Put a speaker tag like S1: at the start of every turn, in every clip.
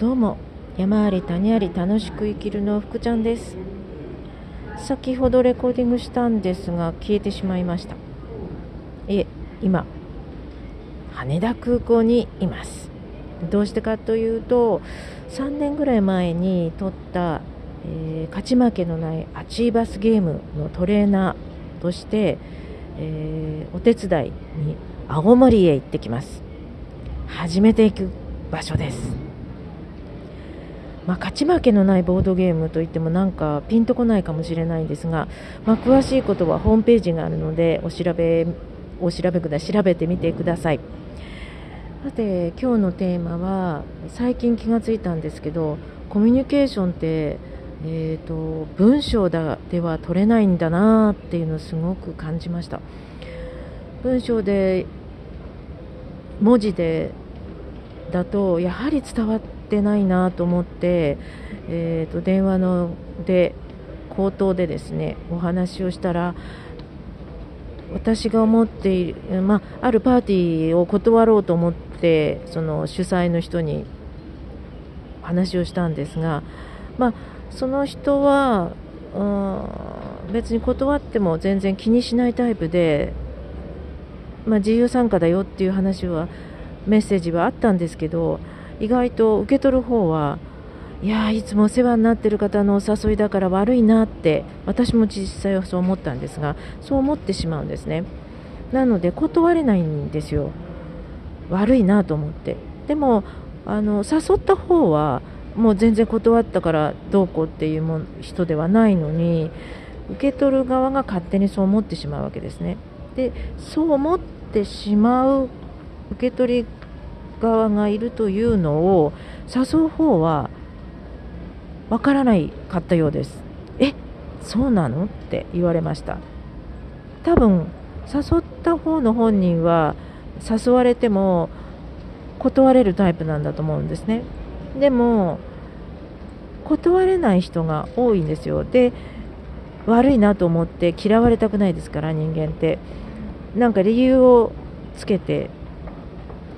S1: どうも。山あり谷あり楽しく生きるの福ちゃんです。先ほどレコーディングしたんですが消えてしまいました。いえ今羽田空港にいます。どうしてかというと3年ぐらい前に撮った、えー、勝ち負けのないアチーバスゲームのトレーナーとして、えー、お手伝いに青森へ行ってきます。初めて行く場所です。まあ、勝ち負けのないボードゲームといってもなんかピンとこないかもしれないんですが、まあ、詳しいことはホームページがあるのでお調べお調べくだ調べてみてください。さて今日のテーマは最近気がついたんですけどコミュニケーションって、えーと、文章では取れないんだなっていうのをすごく感じました。文章で文字でだとやはり伝わってってないなと思って、えーと、電話ので口頭でですねお話をしたら私が思っている、まあ、あるパーティーを断ろうと思ってその主催の人に話をしたんですが、まあ、その人は、うん、別に断っても全然気にしないタイプで、まあ、自由参加だよっていう話はメッセージはあったんですけど意外と受け取る方はいやいつもお世話になっている方のお誘いだから悪いなって私も実際はそう思ったんですがそう思ってしまうんですね。なので断れないんですよ。悪いなと思って。でもあの誘った方はもう全然断ったからどうこうっていうも人ではないのに受け取る側が勝手にそう思ってしまうわけですね。でそう思ってしまう受け取り側がいるというのを誘う方はわからないかったようです。えそうなの？って言われました。多分誘った方の本人は誘われても断れるタイプなんだと思うんですね。でも断れない人が多いんですよ。で悪いなと思って嫌われたくないですから人間って。なんか理由をつけて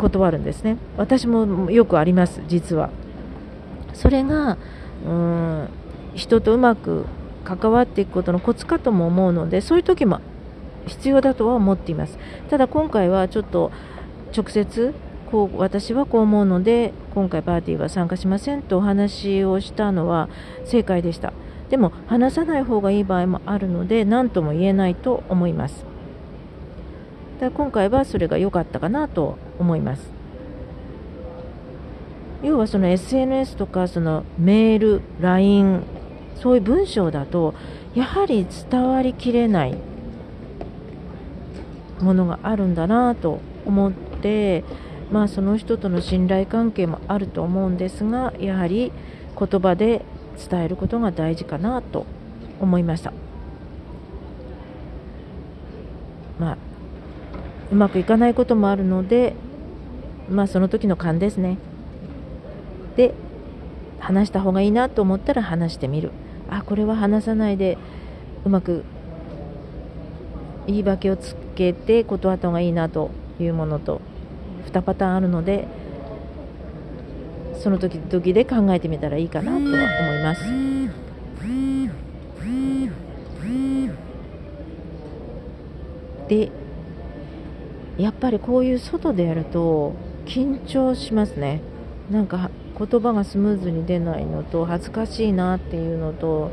S1: 断るんですね。私もよくあります実は。それがうん人とうまく関わっていくことのコツかとも思うのでそういう時も必要だとは思っています。ただ今回はちょっと直接こう私はこう思うので今回パーティーは参加しませんとお話をしたのは正解でした。でも話さない方がいい場合もあるので何とも言えないと思います。だ今回はそれが良かったかなと思います要はその SNS とかそのメール、LINE そういう文章だとやはり伝わりきれないものがあるんだなと思って、まあ、その人との信頼関係もあると思うんですがやはり言葉で伝えることが大事かなと思いました。まあ、うまくいかないこともあるのでまあその時の勘ですねで話した方がいいなと思ったら話してみるあこれは話さないでうまく言い訳をつけて断った方がいいなというものと2パターンあるのでその時々で考えてみたらいいかなとは思います。でやっぱりこういう外でやると緊張しますね。なんか言葉がスムーズに出ないのと恥ずかしいなっていうのと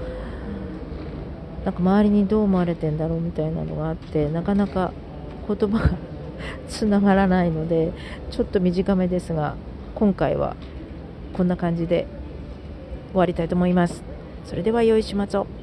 S1: なんか周りにどう思われてんだろうみたいなのがあってなかなか言葉がつながらないのでちょっと短めですが今回はこんな感じで終わりたいと思います。それでは良い週末を。